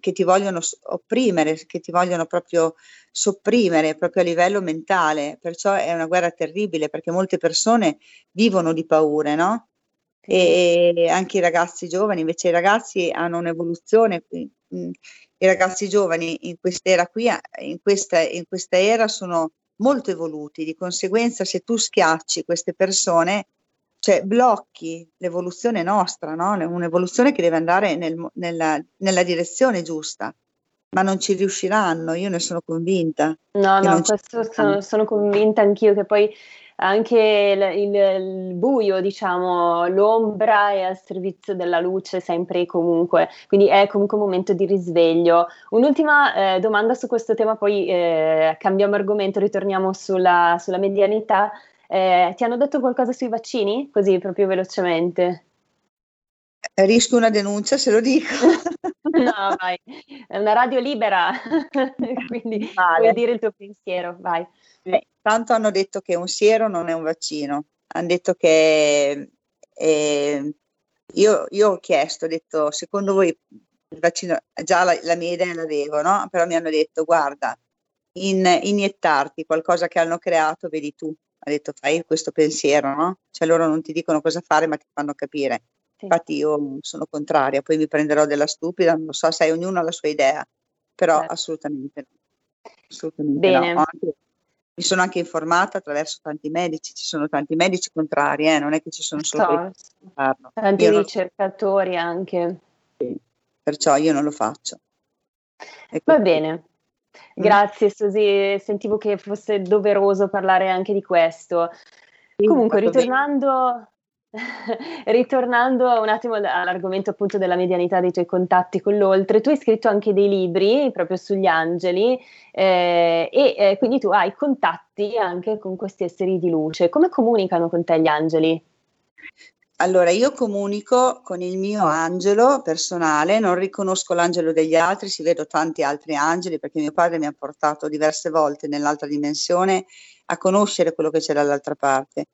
[SPEAKER 3] che ti vogliono opprimere, che ti vogliono proprio sopprimere proprio a livello mentale, perciò è una guerra terribile perché molte persone vivono di paure, no? E anche i ragazzi giovani, invece i ragazzi hanno un'evoluzione, mm, i ragazzi giovani in quest'era qui, in questa, in questa era sono molto evoluti, di conseguenza se tu schiacci queste persone, cioè blocchi l'evoluzione nostra, no? un'evoluzione che deve andare nel, nella, nella, direzione giusta, ma non ci riusciranno, io ne sono convinta.
[SPEAKER 2] No, no, questo sono, sono, convinta anch'io che poi anche il, il, il, buio, diciamo, l'ombra è al servizio della luce sempre e comunque, quindi è comunque un momento di risveglio. Un'ultima eh, domanda su questo tema, poi eh, cambiamo argomento, ritorniamo sulla, sulla medianità. Eh, ti hanno detto qualcosa sui vaccini? Così proprio velocemente.
[SPEAKER 3] Rischio una denuncia se lo dico.
[SPEAKER 2] no, vai, è una radio libera, quindi vale. puoi dire il tuo pensiero, vai.
[SPEAKER 3] Beh, tanto hanno detto che un siero non è un vaccino, hanno detto che eh, io, io, ho chiesto, ho detto, secondo voi il vaccino, già la, la mia idea l'avevo, no? Però mi hanno detto, guarda, in, iniettarti qualcosa che hanno creato, vedi tu. Ha detto, fai questo pensiero, no? Cioè loro non ti dicono cosa fare, ma ti fanno capire. Sì. Infatti io sono contraria, poi mi prenderò della stupida, non lo so, sai, ognuno ha la sua idea, però certo. assolutamente no. Assolutamente Bene. no. Anche, mi sono anche informata attraverso tanti medici, ci sono tanti medici contrari, eh? non è che ci sono solo
[SPEAKER 2] so, tanti io ricercatori non... anche.
[SPEAKER 3] Sì, perciò io non lo faccio.
[SPEAKER 2] Va bene. Mm. Grazie Susi, sentivo che fosse doveroso parlare anche di questo. Sì, Comunque, ritornando, Ritornando un attimo all'argomento appunto della medianità dei tuoi contatti con l'oltre, tu hai scritto anche dei libri proprio sugli angeli eh, e eh, quindi tu hai contatti anche con questi esseri di luce. Come comunicano con te gli angeli?
[SPEAKER 3] Allora, io comunico con il mio angelo personale, non riconosco l'angelo degli altri, si vedo tanti altri angeli perché mio padre mi ha portato diverse volte nell'altra dimensione a conoscere quello che c'è dall'altra parte.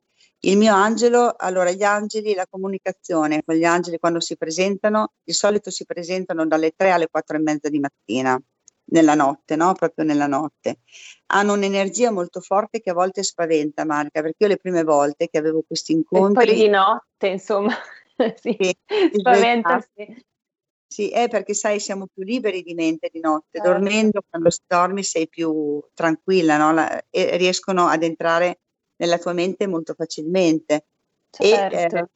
[SPEAKER 3] Il mio angelo, allora gli angeli, la comunicazione con gli angeli quando si presentano, di solito si presentano dalle 3 alle 4 e mezza di mattina, nella notte, no? Proprio nella notte. Hanno un'energia molto forte che a volte spaventa Marca, perché io le prime volte che avevo questi incontri...
[SPEAKER 2] E poi di notte, insomma, sì, sì spaventa, sì.
[SPEAKER 3] Sì, è perché sai, siamo più liberi di mente di notte, certo. dormendo, quando dormi sei più tranquilla, no? La, e riescono ad entrare nella tua mente molto facilmente. Certo. E eh,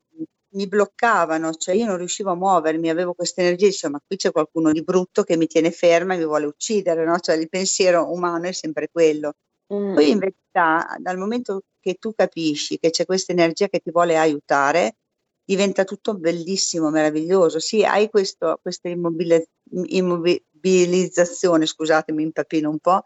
[SPEAKER 3] mi bloccavano, cioè io non riuscivo a muovermi, avevo questa energia, dicevo, ma qui c'è qualcuno di brutto che mi tiene ferma e mi vuole uccidere, no? Cioè il pensiero umano è sempre quello. Mm. Poi in verità, dal momento che tu capisci che c'è questa energia che ti vuole aiutare, diventa tutto bellissimo, meraviglioso. Sì, hai questo, questa immobile, immobilizzazione, scusatemi, impapino un po',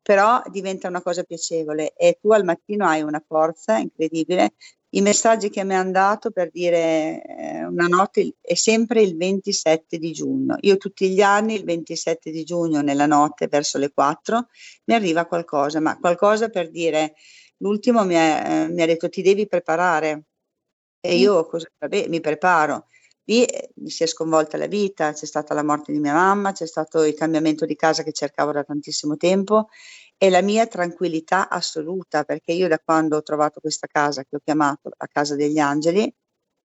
[SPEAKER 3] però diventa una cosa piacevole e tu al mattino hai una forza incredibile. I messaggi che mi hanno dato per dire eh, una notte è sempre il 27 di giugno. Io tutti gli anni il 27 di giugno nella notte verso le 4 mi arriva qualcosa, ma qualcosa per dire l'ultimo mi, è, eh, mi ha detto ti devi preparare e io cosa, vabbè, mi preparo. Lì eh, mi si è sconvolta la vita, c'è stata la morte di mia mamma, c'è stato il cambiamento di casa che cercavo da tantissimo tempo e la mia tranquillità assoluta, perché io da quando ho trovato questa casa che ho chiamato la casa degli angeli,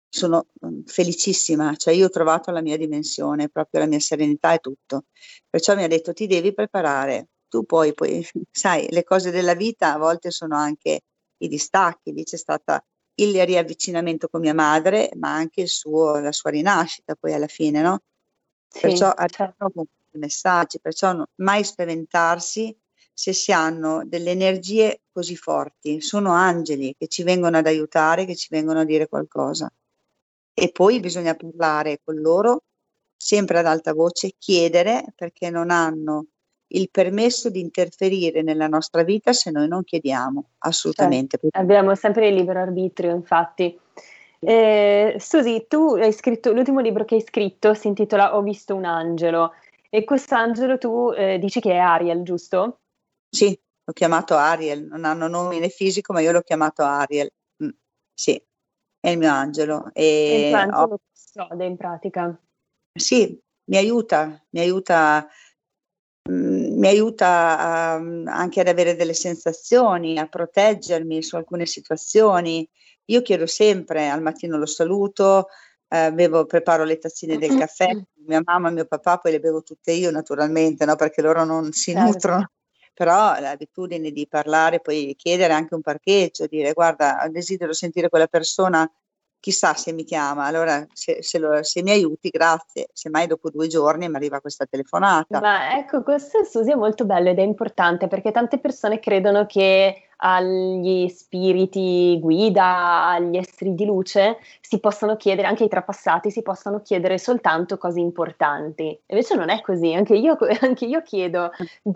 [SPEAKER 3] sono mm, felicissima, cioè io ho trovato la mia dimensione, proprio la mia serenità e tutto. Perciò mi ha detto ti devi preparare, tu poi, poi sai, le cose della vita a volte sono anche i distacchi, lì c'è stata il riavvicinamento con mia madre, ma anche suo, la sua rinascita poi alla fine, no? Sì, perciò certo. con messaggi, perciò no, mai spaventarsi se si hanno delle energie così forti, sono angeli che ci vengono ad aiutare, che ci vengono a dire qualcosa. E poi bisogna parlare con loro sempre ad alta voce, chiedere perché non hanno il permesso di interferire nella nostra vita se noi non chiediamo, assolutamente.
[SPEAKER 2] Certo. Abbiamo sempre il libero arbitrio, infatti. Eh, Susi, tu hai scritto, l'ultimo libro che hai scritto si intitola Ho visto un angelo e questo angelo tu eh, dici che è Ariel, giusto?
[SPEAKER 3] Sì, l'ho chiamato Ariel, non hanno nome né fisico, ma io l'ho chiamato Ariel. Mm, sì, è il mio angelo.
[SPEAKER 2] E il tuo angelo ho... custode in pratica.
[SPEAKER 3] Sì, mi aiuta, mi aiuta, mh, mm, mi aiuta a, anche ad avere delle sensazioni, a proteggermi su alcune situazioni. Io chiedo sempre, al mattino lo saluto, eh, bevo, preparo le tazzine del caffè, mia mamma e mio papà poi le bevo tutte io naturalmente, no? perché loro non si certo. nutrono, però l'abitudine di parlare, poi chiedere anche un parcheggio, dire guarda desidero sentire quella persona chissà se mi chiama, allora se, se, lo, se, mi aiuti, grazie, semmai dopo due giorni mi arriva questa telefonata.
[SPEAKER 2] Ma ecco, questo Susi è molto bello ed è importante perché tante persone credono che agli spiriti guida, agli esseri di luce, si possono chiedere, anche ai trapassati, si possono chiedere soltanto cose importanti. Invece non è così, anche io, anche io chiedo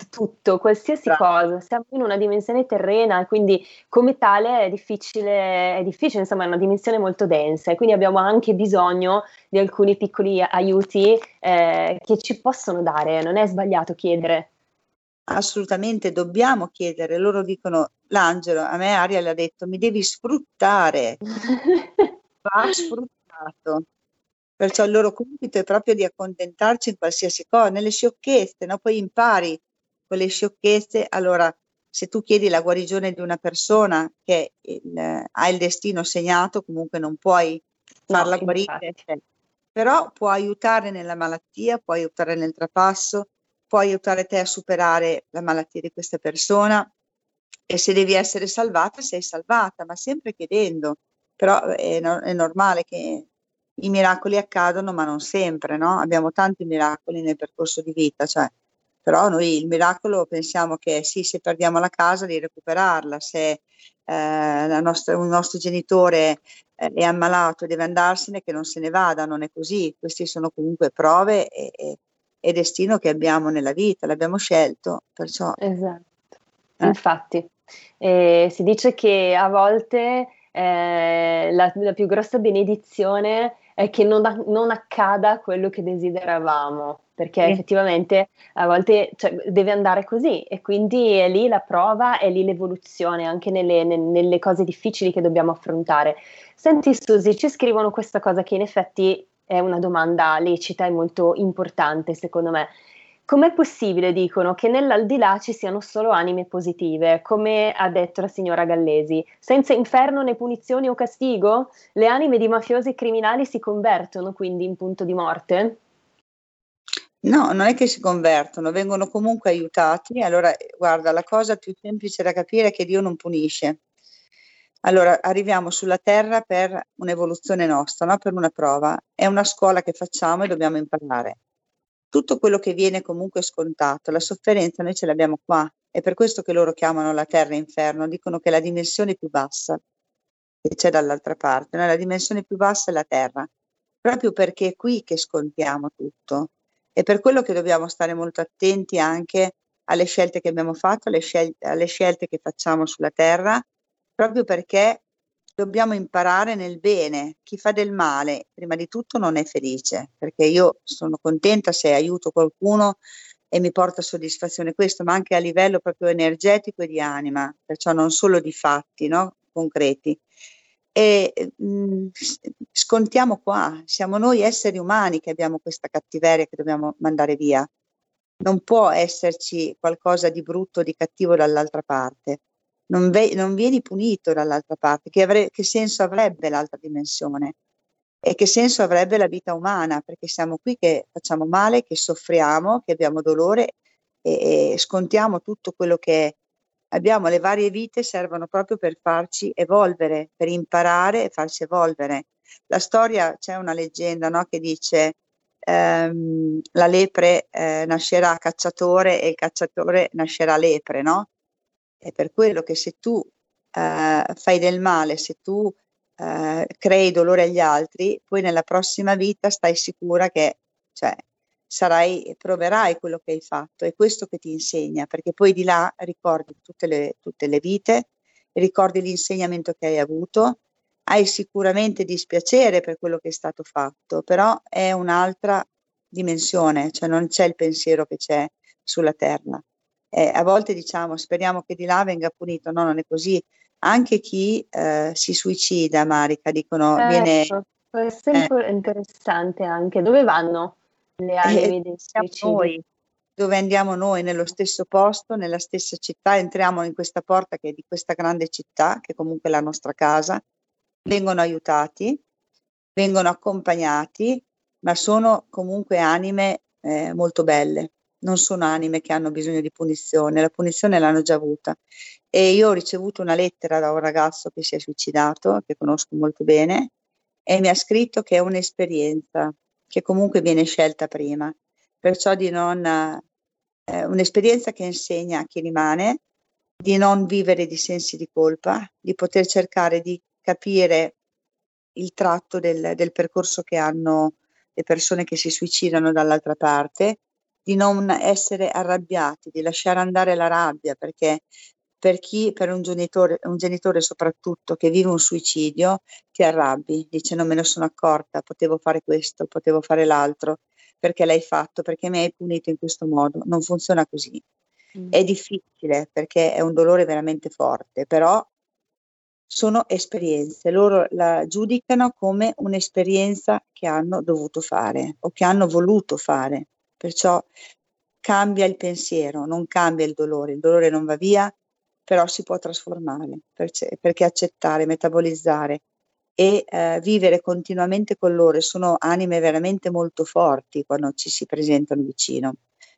[SPEAKER 2] tutto, qualsiasi Bravo. cosa. Siamo in una dimensione terrena quindi come tale è difficile, è difficile, insomma è una dimensione molto densa e quindi abbiamo anche bisogno di alcuni piccoli aiuti eh, che ci possono dare, non è sbagliato chiedere
[SPEAKER 3] assolutamente dobbiamo chiedere. Loro dicono, l'angelo, a me Aria le ha detto, mi devi sfruttare. Va sfruttato. Perciò il loro compito è proprio di accontentarci in qualsiasi cosa, nelle sciocchezze, no? poi impari quelle sciocchezze. Allora, se tu chiedi la guarigione di una persona che il, ha il destino segnato, comunque non puoi farla no, guarire, però può aiutare nella malattia, può aiutare nel trapasso, può aiutare te a superare la malattia di questa persona e se devi essere salvata, sei salvata, ma sempre chiedendo. Però è, no, è normale che i miracoli accadono, ma non sempre, no? Abbiamo tanti miracoli nel percorso di vita, cioè, però noi il miracolo pensiamo che sì, se perdiamo la casa di recuperarla, se eh, nostra, un nostro genitore eh, è ammalato e deve andarsene, che non se ne vada, non è così. Queste sono comunque prove e, e e destino che abbiamo nella vita, l'abbiamo scelto, perciò...
[SPEAKER 2] Esatto, eh. infatti. Eh, si dice che a volte eh, la, la, più grossa benedizione è che non, non, accada quello che desideravamo, perché effettivamente a volte cioè, deve andare così e quindi è lì la prova, è lì l'evoluzione anche nelle, nelle cose difficili che dobbiamo affrontare. Senti Susi, ci scrivono questa cosa che in effetti è una domanda lecita e molto importante secondo me. Com'è possibile, dicono, che nell'aldilà ci siano solo anime positive, come ha detto la signora Gallesi? Senza inferno né punizioni o castigo? Le anime di mafiosi e criminali si convertono quindi in punto di morte?
[SPEAKER 3] No, non è che si convertono, vengono comunque aiutati. Allora, guarda, la cosa più semplice da capire è che Dio non punisce. Allora, arriviamo sulla Terra per un'evoluzione nostra, no? per una prova. È una scuola che facciamo e dobbiamo imparare. Tutto quello che viene comunque scontato, la sofferenza noi ce l'abbiamo qua. È per questo che loro chiamano la Terra inferno, dicono che è la dimensione più bassa che c'è dall'altra parte. No? La dimensione più bassa è la Terra, proprio perché è qui che scontiamo tutto. E per quello che dobbiamo stare molto attenti anche alle scelte che abbiamo fatto, alle, scel- alle scelte che facciamo sulla Terra proprio perché dobbiamo imparare nel bene. Chi fa del male, prima di tutto, non è felice, perché io sono contenta se aiuto qualcuno e mi porta soddisfazione questo, ma anche a livello proprio energetico e di anima, perciò non solo di fatti no? concreti. E mh, mm, scontiamo qua, siamo noi esseri umani che abbiamo questa cattiveria che dobbiamo mandare via. Non può esserci qualcosa di brutto, di cattivo dall'altra parte non, ve- non vieni punito dall'altra parte, che, avre- che senso avrebbe l'altra dimensione? E che senso avrebbe la vita umana? Perché siamo qui che facciamo male, che soffriamo, che abbiamo dolore e, e scontiamo tutto quello che abbiamo. Le varie vite servono proprio per farci evolvere, per imparare e farci evolvere. La storia, c'è una leggenda no, che dice ehm, la lepre eh, nascerà cacciatore e il cacciatore nascerà lepre, no? È per quello che se tu eh, fai del male, se tu eh, crei dolore agli altri, poi nella prossima vita stai sicura che cioè, sarai, proverai quello che hai fatto. È questo che ti insegna, perché poi di là ricordi tutte le, tutte le vite, ricordi l'insegnamento che hai avuto, hai sicuramente dispiacere per quello che è stato fatto, però è un'altra dimensione, cioè non c'è il pensiero che c'è sulla terra eh, a volte diciamo speriamo che di là venga punito, no, non è così. Anche chi eh, si suicida, Marica, dicono,
[SPEAKER 2] certo,
[SPEAKER 3] viene...
[SPEAKER 2] Questo è eh. interessante anche. Dove vanno? Le anime dei suicidi.
[SPEAKER 3] Dove andiamo noi, nello stesso posto, nella stessa città, entriamo in questa porta che è di questa grande città, che comunque è la nostra casa, vengono aiutati, vengono accompagnati, ma sono comunque anime eh, molto belle, non sono anime che hanno bisogno di punizione, la punizione l'hanno già avuta. E io ho ricevuto una lettera da un ragazzo che si è suicidato, che conosco molto bene, e mi ha scritto che è un'esperienza che comunque viene scelta prima, perciò di non, eh, un'esperienza che insegna a chi rimane di non vivere di sensi di colpa, di poter cercare di capire il tratto del, del percorso che hanno le persone che si suicidano dall'altra parte, di non essere arrabbiati, di lasciare andare la rabbia, perché per chi, per un genitore, un genitore soprattutto che vive un suicidio, ti arrabbi, dice non me ne sono accorta, potevo fare questo, potevo fare l'altro, perché l'hai fatto, perché mi hai punito in questo modo. Non funziona così. Mm. È difficile perché è un dolore veramente forte, però sono esperienze, loro la giudicano come un'esperienza che hanno dovuto fare o che hanno voluto fare, perciò cambia il pensiero, non cambia il dolore, il dolore non va via, però si può trasformare, perché accettare, metabolizzare e eh, vivere continuamente con loro sono anime veramente molto forti quando ci si presentano vicino.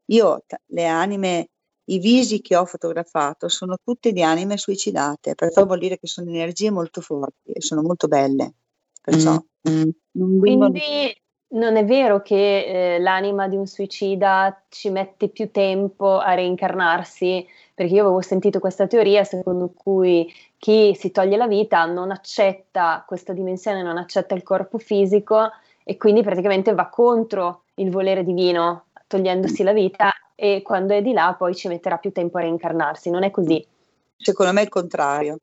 [SPEAKER 3] Io le anime i visi che ho fotografato sono tutte di anime suicidate, perciò vuol dire che sono energie molto forti e sono molto belle. Perciò
[SPEAKER 2] mm-hmm. non Quindi non è vero che eh, l'anima di un suicida ci mette più tempo a reincarnarsi, perché io avevo sentito questa teoria secondo cui chi si toglie la vita non accetta questa dimensione, non accetta il corpo fisico e quindi praticamente va contro il volere divino, togliendosi la vita e quando è di là poi ci metterà più tempo a reincarnarsi, non è così?
[SPEAKER 3] Secondo me è il contrario,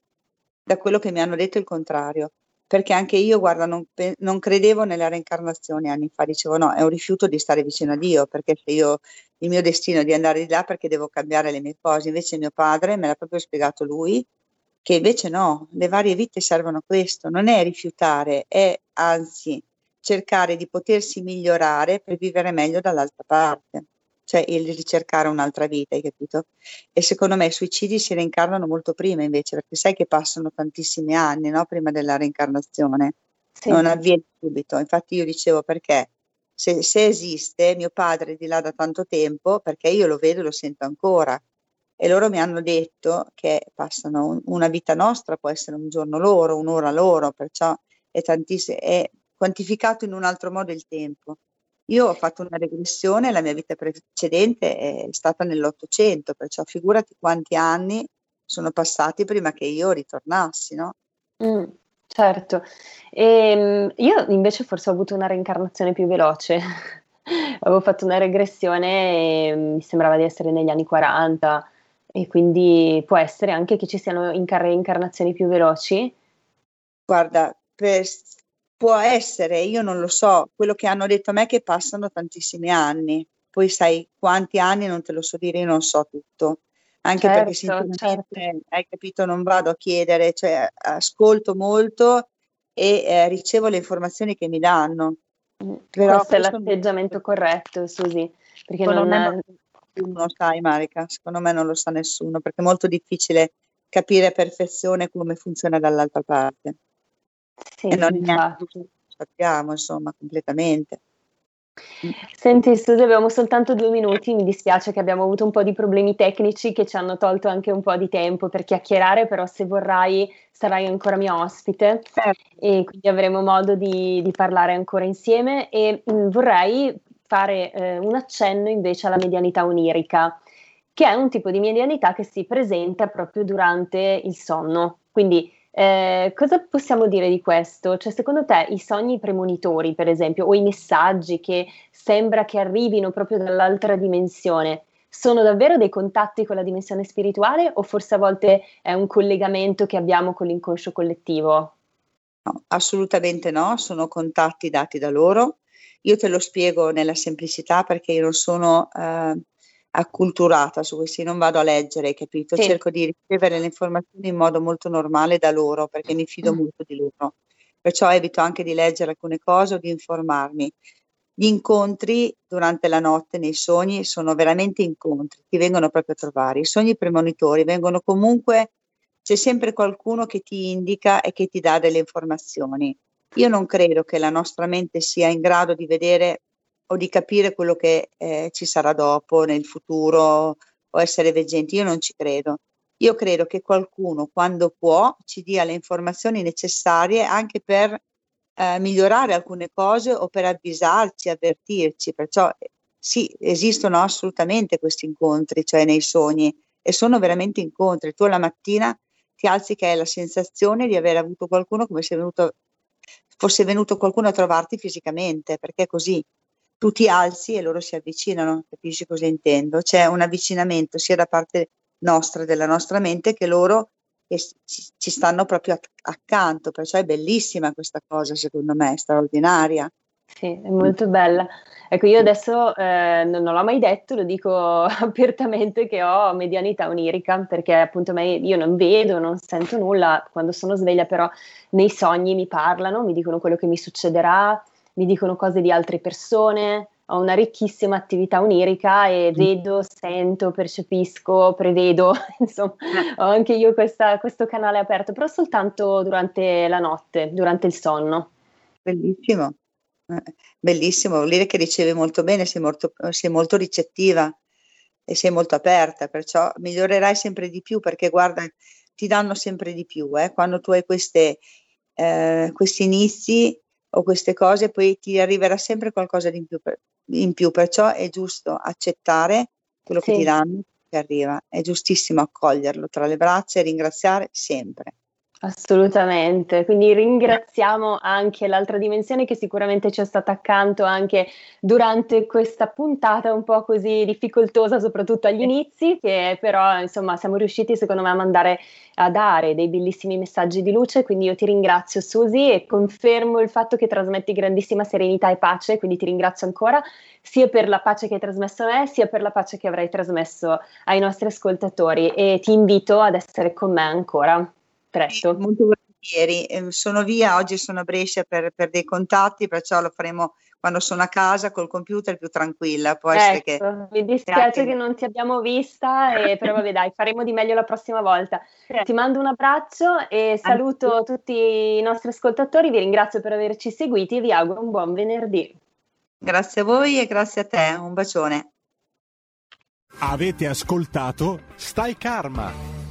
[SPEAKER 3] da quello che mi hanno detto è il contrario, perché anche io, guarda, non, non credevo nella reincarnazione anni fa, dicevo no, è un rifiuto di stare vicino a Dio, perché se io il mio destino è di andare di là perché devo cambiare le mie cose, invece mio padre me l'ha proprio spiegato lui, che invece no, le varie vite servono a questo, non è rifiutare, è anzi cercare di potersi migliorare per vivere meglio dall'altra parte cioè il ricercare un'altra vita, hai capito? E secondo me i suicidi si reincarnano molto prima invece, perché sai che passano tantissimi anni no? prima della reincarnazione, sì. non avviene subito. Infatti io dicevo perché se, se, esiste mio padre di là da tanto tempo, perché io lo vedo e lo sento ancora. E loro mi hanno detto che passano un, una vita nostra, può essere un giorno loro, un'ora loro, perciò è, tantissimo, è quantificato in un altro modo il tempo. Io ho fatto una regressione, la mia vita precedente è stata nell'Ottocento, perciò figurati quanti anni sono passati prima che io ritornassi, no?
[SPEAKER 2] Mm, certo. E, ehm, io invece forse ho avuto una reincarnazione più veloce. Avevo fatto una regressione e mi sembrava di essere negli anni 40 e quindi può essere anche che ci siano reincarnazioni più veloci.
[SPEAKER 3] Guarda, per Può essere, io non lo so, quello che hanno detto a me è che passano tantissimi anni, poi sai quanti anni non te lo so dire, io non so tutto, anche certo, perché sinceramente, certo. hai capito, non vado a chiedere, cioè ascolto molto e eh, ricevo le informazioni che mi danno.
[SPEAKER 2] Mm, Però questo è l'atteggiamento non... corretto, Susi, perché non, non è...
[SPEAKER 3] Nessuno sai, Marica, secondo me non lo sa nessuno, perché è molto difficile capire a perfezione come funziona dall'altra parte. Sì, e non neanche sappiamo, insomma, completamente.
[SPEAKER 2] Senti Susi, abbiamo soltanto due minuti, mi dispiace che abbiamo avuto un po' di problemi tecnici che ci hanno tolto anche un po' di tempo per chiacchierare, però se vorrai sarai ancora mia ospite. Certo. e quindi avremo modo di, di parlare ancora insieme. E mh, mm, vorrei fare eh, un accenno invece alla medianità onirica, che è un tipo di medianità che si presenta proprio durante il sonno, quindi eh, cosa possiamo dire di questo? Cioè, secondo te i sogni premonitori, per esempio, o i messaggi che sembra che arrivino proprio dall'altra dimensione, sono davvero dei contatti con la dimensione spirituale o forse a volte è un collegamento che abbiamo con l'inconscio collettivo?
[SPEAKER 3] No, assolutamente no, sono contatti dati da loro. Io te lo spiego nella semplicità perché io non sono eh, acculturata su questi, non vado a leggere, capito? Sì. Cerco di ricevere le informazioni in modo molto normale da loro perché mi fido mm. molto di loro. Perciò evito anche di leggere alcune cose o di informarmi. gli incontri durante la notte nei sogni sono veramente incontri, ti vengono proprio a trovare. I sogni premonitori vengono comunque, c'è sempre qualcuno che ti indica e che ti dà delle informazioni. Io non credo che la nostra mente sia in grado di vedere o di capire quello che eh, ci sarà dopo, nel futuro, o essere veggenti. Io non ci credo. Io credo che qualcuno, quando può, ci dia le informazioni necessarie anche per eh, migliorare alcune cose o per avvisarci, avvertirci. Perciò sì, esistono assolutamente questi incontri, cioè nei sogni, e sono veramente incontri. Tu la mattina ti alzi che hai la sensazione di aver avuto qualcuno come se venuto, fosse venuto qualcuno a trovarti fisicamente, perché è così. Tu ti alzi e loro si avvicinano, capisci cosa intendo? C'è un avvicinamento sia da parte nostra, della nostra mente, che loro ci stanno proprio accanto, perciò è bellissima questa cosa, secondo me, è straordinaria.
[SPEAKER 2] Sì, è molto bella. Ecco, io adesso eh, non, non, l'ho mai detto, lo dico apertamente che ho medianità onirica, perché appunto me, io non vedo, non sento nulla quando sono sveglia, però nei sogni mi parlano, mi dicono quello che mi succederà, mi dicono cose di altre persone, ho una ricchissima attività onirica e mm. vedo, sento, percepisco, prevedo, insomma, eh. ho anche io questa, questo canale aperto, però soltanto durante la notte, durante il sonno.
[SPEAKER 3] Bellissimo, eh, bellissimo, vuol dire che ricevi molto bene, sei molto, sei molto ricettiva e sei molto aperta, perciò migliorerai sempre di più perché guarda, ti danno sempre di più, eh? quando tu hai queste, eh, questi inizi o queste cose, poi ti arriverà sempre qualcosa di in più, in più perciò è giusto accettare quello sì. che ti danno, che arriva, è giustissimo accoglierlo tra le braccia e ringraziare sempre.
[SPEAKER 2] Assolutamente, quindi ringraziamo anche l'altra dimensione che sicuramente ci è stata accanto anche durante questa puntata un po' così difficoltosa, soprattutto agli inizi, che però insomma siamo riusciti secondo me a mandare a dare dei bellissimi messaggi di luce, quindi io ti ringrazio Susi e confermo il fatto che trasmetti grandissima serenità e pace, quindi ti ringrazio ancora sia per la pace che hai trasmesso a me, sia per la pace che avrai trasmesso ai nostri ascoltatori. E ti invito ad essere con me ancora presto.
[SPEAKER 3] molto volentieri. Ehm, sono via, oggi sono a Brescia per, per, dei contatti, perciò lo faremo quando sono a casa col computer più tranquilla. Può ecco,
[SPEAKER 2] che... Mi dispiace che non ti abbiamo vista, e, però vabbè dai, faremo di meglio la prossima volta. Ti mando un abbraccio e saluto Anche. tutti i nostri ascoltatori, vi ringrazio per averci seguiti e vi auguro un buon venerdì.
[SPEAKER 3] Grazie a voi e grazie a te, un bacione.
[SPEAKER 1] Avete ascoltato Stai Karma